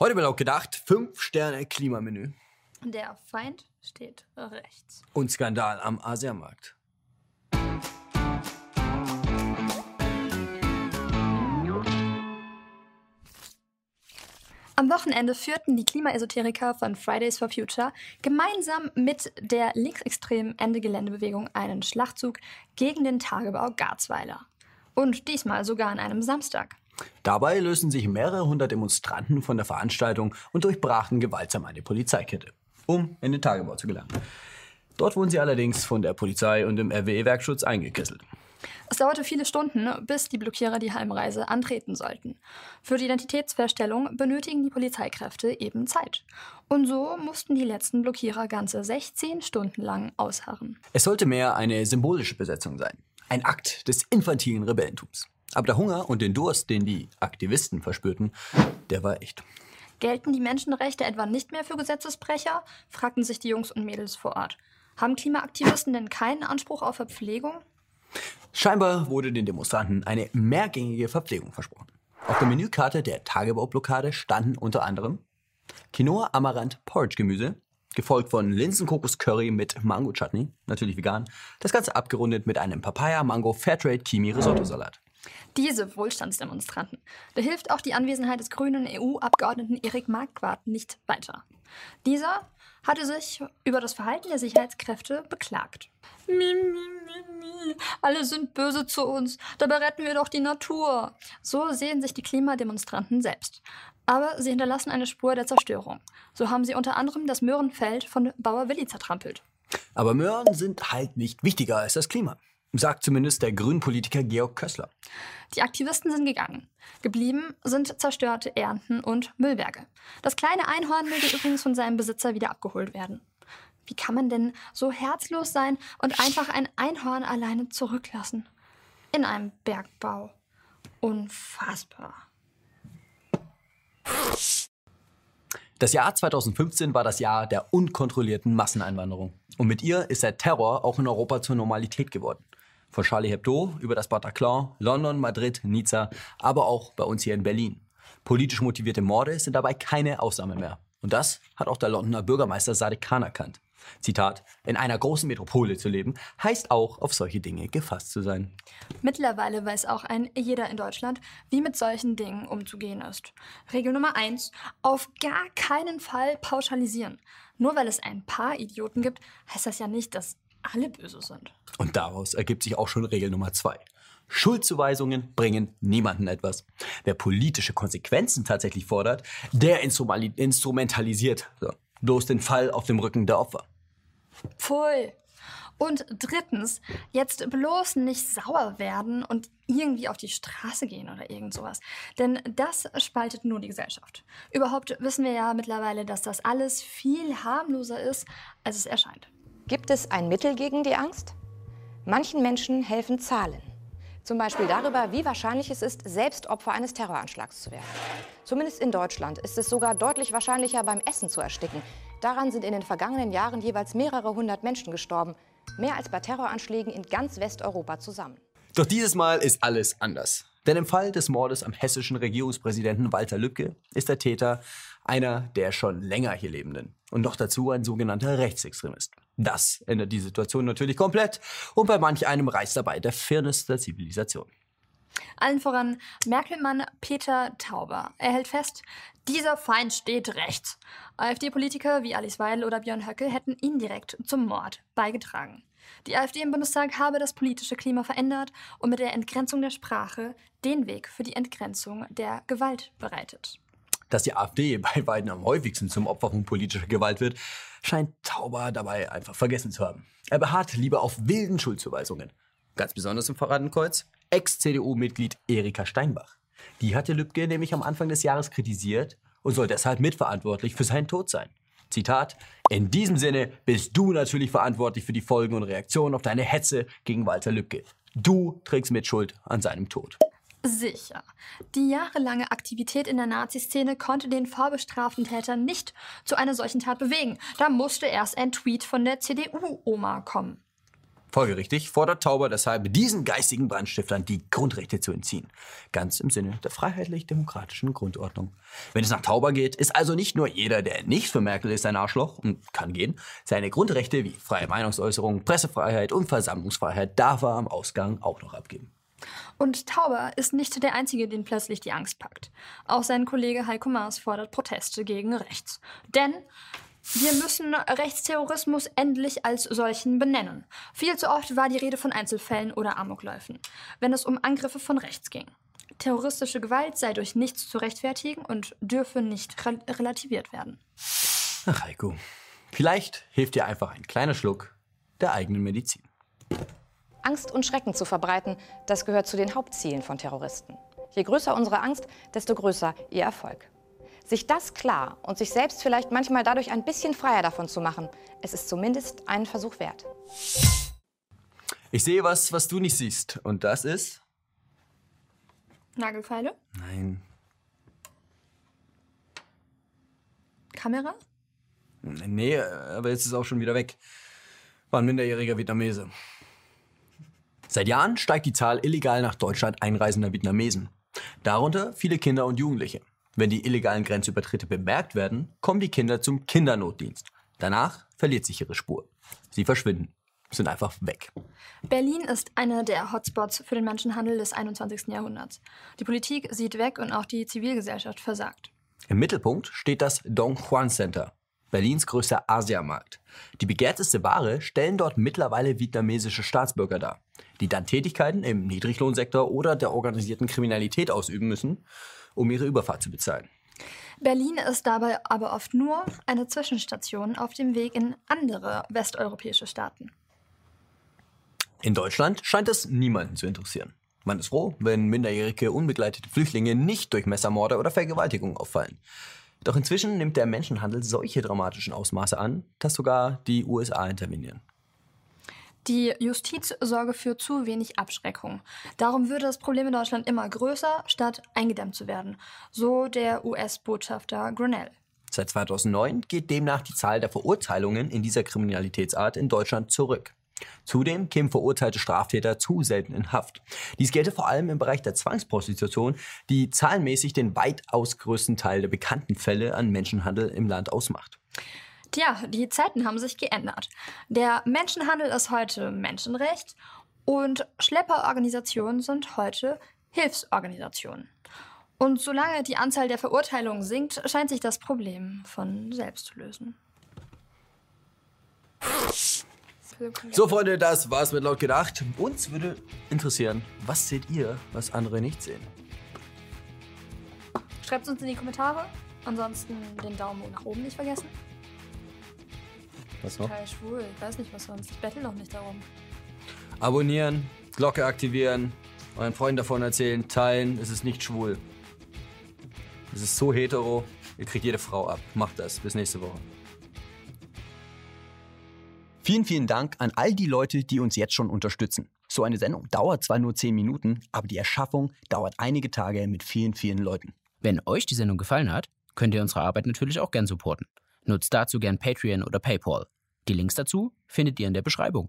Heute wird auch gedacht, 5 Sterne Klimamenü. Der Feind steht rechts. Und Skandal am Asiamarkt. Am Wochenende führten die Klimaesoteriker von Fridays for Future gemeinsam mit der linksextremen Ende-Gelände-Bewegung einen Schlachtzug gegen den Tagebau Garzweiler. Und diesmal sogar an einem Samstag. Dabei lösten sich mehrere hundert Demonstranten von der Veranstaltung und durchbrachen gewaltsam eine Polizeikette, um in den Tagebau zu gelangen. Dort wurden sie allerdings von der Polizei und dem RWE-Werkschutz eingekesselt. Es dauerte viele Stunden, bis die Blockierer die Heimreise antreten sollten. Für die Identitätsfeststellung benötigen die Polizeikräfte eben Zeit. Und so mussten die letzten Blockierer ganze 16 Stunden lang ausharren. Es sollte mehr eine symbolische Besetzung sein. Ein Akt des infantilen Rebellentums. Aber der Hunger und den Durst, den die Aktivisten verspürten, der war echt. Gelten die Menschenrechte etwa nicht mehr für Gesetzesbrecher? fragten sich die Jungs und Mädels vor Ort. Haben Klimaaktivisten denn keinen Anspruch auf Verpflegung? Scheinbar wurde den Demonstranten eine mehrgängige Verpflegung versprochen. Auf der Menükarte der Tagebaublockade standen unter anderem Quinoa, Amaranth, Porridge-Gemüse, gefolgt von Linsenkokos-Curry mit Mango-Chutney, natürlich vegan. Das Ganze abgerundet mit einem Papaya, Mango, Fairtrade, Kimi, Risotto-Salat. Diese Wohlstandsdemonstranten. Da hilft auch die Anwesenheit des grünen EU-Abgeordneten Erik Marquardt nicht weiter. Dieser hatte sich über das Verhalten der Sicherheitskräfte beklagt. Mi. Alle sind böse zu uns. Dabei retten wir doch die Natur. So sehen sich die Klimademonstranten selbst. Aber sie hinterlassen eine Spur der Zerstörung. So haben sie unter anderem das Möhrenfeld von Bauer Willi zertrampelt. Aber Möhren sind halt nicht wichtiger als das Klima sagt zumindest der Grünpolitiker Georg Kössler. Die Aktivisten sind gegangen. Geblieben sind zerstörte Ernten und Müllberge. Das kleine Einhorn möge übrigens von seinem Besitzer wieder abgeholt werden. Wie kann man denn so herzlos sein und einfach ein Einhorn alleine zurücklassen? In einem Bergbau. Unfassbar. Das Jahr 2015 war das Jahr der unkontrollierten Masseneinwanderung. Und mit ihr ist der Terror auch in Europa zur Normalität geworden. Von Charlie Hebdo über das Bataclan, London, Madrid, Nizza, aber auch bei uns hier in Berlin. Politisch motivierte Morde sind dabei keine Ausnahme mehr. Und das hat auch der Londoner Bürgermeister Sadiq Khan erkannt. Zitat, in einer großen Metropole zu leben, heißt auch, auf solche Dinge gefasst zu sein. Mittlerweile weiß auch ein jeder in Deutschland, wie mit solchen Dingen umzugehen ist. Regel Nummer eins: Auf gar keinen Fall pauschalisieren. Nur weil es ein paar Idioten gibt, heißt das ja nicht, dass alle böse sind. Und daraus ergibt sich auch schon Regel Nummer zwei. Schuldzuweisungen bringen niemanden etwas. Wer politische Konsequenzen tatsächlich fordert, der instrumentalisiert so, bloß den Fall auf dem Rücken der Opfer. Pfui. Und drittens, jetzt bloß nicht sauer werden und irgendwie auf die Straße gehen oder irgend sowas. Denn das spaltet nur die Gesellschaft. Überhaupt wissen wir ja mittlerweile, dass das alles viel harmloser ist, als es erscheint. Gibt es ein Mittel gegen die Angst? Manchen Menschen helfen Zahlen. Zum Beispiel darüber, wie wahrscheinlich es ist, selbst Opfer eines Terroranschlags zu werden. Zumindest in Deutschland ist es sogar deutlich wahrscheinlicher, beim Essen zu ersticken. Daran sind in den vergangenen Jahren jeweils mehrere hundert Menschen gestorben. Mehr als bei Terroranschlägen in ganz Westeuropa zusammen. Doch dieses Mal ist alles anders. Denn im Fall des Mordes am hessischen Regierungspräsidenten Walter Lübcke ist der Täter einer der schon länger hier Lebenden. Und noch dazu ein sogenannter Rechtsextremist. Das ändert die Situation natürlich komplett und bei manch einem reißt dabei der Firnis der Zivilisation. Allen voran Merkelmann Peter Tauber. Er hält fest, dieser Feind steht rechts. AfD-Politiker wie Alice Weidel oder Björn Höcke hätten indirekt zum Mord beigetragen. Die AfD im Bundestag habe das politische Klima verändert und mit der Entgrenzung der Sprache den Weg für die Entgrenzung der Gewalt bereitet. Dass die AfD bei beiden am häufigsten zum Opfer von politischer Gewalt wird, scheint Tauber dabei einfach vergessen zu haben. Er beharrt lieber auf wilden Schuldzuweisungen. Ganz besonders im Verratenkreuz Ex-CDU-Mitglied Erika Steinbach. Die hatte Lübcke nämlich am Anfang des Jahres kritisiert und soll deshalb mitverantwortlich für seinen Tod sein. Zitat, in diesem Sinne bist du natürlich verantwortlich für die Folgen und Reaktionen auf deine Hetze gegen Walter Lübcke. Du trägst Mitschuld an seinem Tod. Sicher. Die jahrelange Aktivität in der Nazi-Szene konnte den vorbestraften Täter nicht zu einer solchen Tat bewegen. Da musste erst ein Tweet von der CDU-Oma kommen. Folgerichtig fordert Tauber deshalb diesen geistigen Brandstiftern die Grundrechte zu entziehen. Ganz im Sinne der freiheitlich-demokratischen Grundordnung. Wenn es nach Tauber geht, ist also nicht nur jeder, der nicht für Merkel ist, ein Arschloch und kann gehen. Seine Grundrechte wie freie Meinungsäußerung, Pressefreiheit und Versammlungsfreiheit darf er am Ausgang auch noch abgeben. Und Tauber ist nicht der Einzige, den plötzlich die Angst packt. Auch sein Kollege Heiko Maas fordert Proteste gegen rechts. Denn wir müssen Rechtsterrorismus endlich als solchen benennen. Viel zu oft war die Rede von Einzelfällen oder Amokläufen, wenn es um Angriffe von rechts ging. Terroristische Gewalt sei durch nichts zu rechtfertigen und dürfe nicht re relativiert werden. Ach, Heiko, vielleicht hilft dir einfach ein kleiner Schluck der eigenen Medizin. Angst und Schrecken zu verbreiten, das gehört zu den Hauptzielen von Terroristen. Je größer unsere Angst, desto größer ihr Erfolg. Sich das klar und sich selbst vielleicht manchmal dadurch ein bisschen freier davon zu machen, es ist zumindest einen Versuch wert. Ich sehe was, was du nicht siehst. Und das ist? Nagelfeile? Nein. Kamera? Nee, aber jetzt ist es auch schon wieder weg. War ein minderjähriger Vietnamese. Seit Jahren steigt die Zahl illegal nach Deutschland einreisender Vietnamesen. Darunter viele Kinder und Jugendliche. Wenn die illegalen Grenzübertritte bemerkt werden, kommen die Kinder zum Kindernotdienst. Danach verliert sich ihre Spur. Sie verschwinden, sind einfach weg. Berlin ist einer der Hotspots für den Menschenhandel des 21. Jahrhunderts. Die Politik sieht weg und auch die Zivilgesellschaft versagt. Im Mittelpunkt steht das Don Juan Center, Berlins größter Asiamarkt. Die begehrteste Ware stellen dort mittlerweile vietnamesische Staatsbürger dar, die dann Tätigkeiten im Niedriglohnsektor oder der organisierten Kriminalität ausüben müssen um ihre Überfahrt zu bezahlen. Berlin ist dabei aber oft nur eine Zwischenstation auf dem Weg in andere westeuropäische Staaten. In Deutschland scheint es niemanden zu interessieren. Man ist froh, wenn minderjährige unbegleitete Flüchtlinge nicht durch Messermorde oder Vergewaltigung auffallen. Doch inzwischen nimmt der Menschenhandel solche dramatischen Ausmaße an, dass sogar die USA intervenieren. Die Justiz sorge für zu wenig Abschreckung. Darum würde das Problem in Deutschland immer größer, statt eingedämmt zu werden. So der US-Botschafter Grinnell. Seit 2009 geht demnach die Zahl der Verurteilungen in dieser Kriminalitätsart in Deutschland zurück. Zudem kämen verurteilte Straftäter zu selten in Haft. Dies gelte vor allem im Bereich der Zwangsprostitution, die zahlenmäßig den weitaus größten Teil der bekannten Fälle an Menschenhandel im Land ausmacht. Tja, die Zeiten haben sich geändert. Der Menschenhandel ist heute Menschenrecht und Schlepperorganisationen sind heute Hilfsorganisationen. Und solange die Anzahl der Verurteilungen sinkt, scheint sich das Problem von selbst zu lösen. So, Freunde, das war's mit laut gedacht. Uns würde interessieren, was seht ihr, was andere nicht sehen? Schreibt es uns in die Kommentare. Ansonsten den Daumen nach oben nicht vergessen. Was noch? Total schwul. Ich weiß nicht, was sonst. Ich bettel noch nicht darum. Abonnieren, Glocke aktivieren, euren Freunden davon erzählen, teilen. Es ist nicht schwul. Es ist so hetero. Ihr kriegt jede Frau ab. Macht das. Bis nächste Woche. Vielen, vielen Dank an all die Leute, die uns jetzt schon unterstützen. So eine Sendung dauert zwar nur 10 Minuten, aber die Erschaffung dauert einige Tage mit vielen, vielen Leuten. Wenn euch die Sendung gefallen hat, könnt ihr unsere Arbeit natürlich auch gern supporten. Nutzt dazu gern Patreon oder PayPal. Die Links dazu findet ihr in der Beschreibung.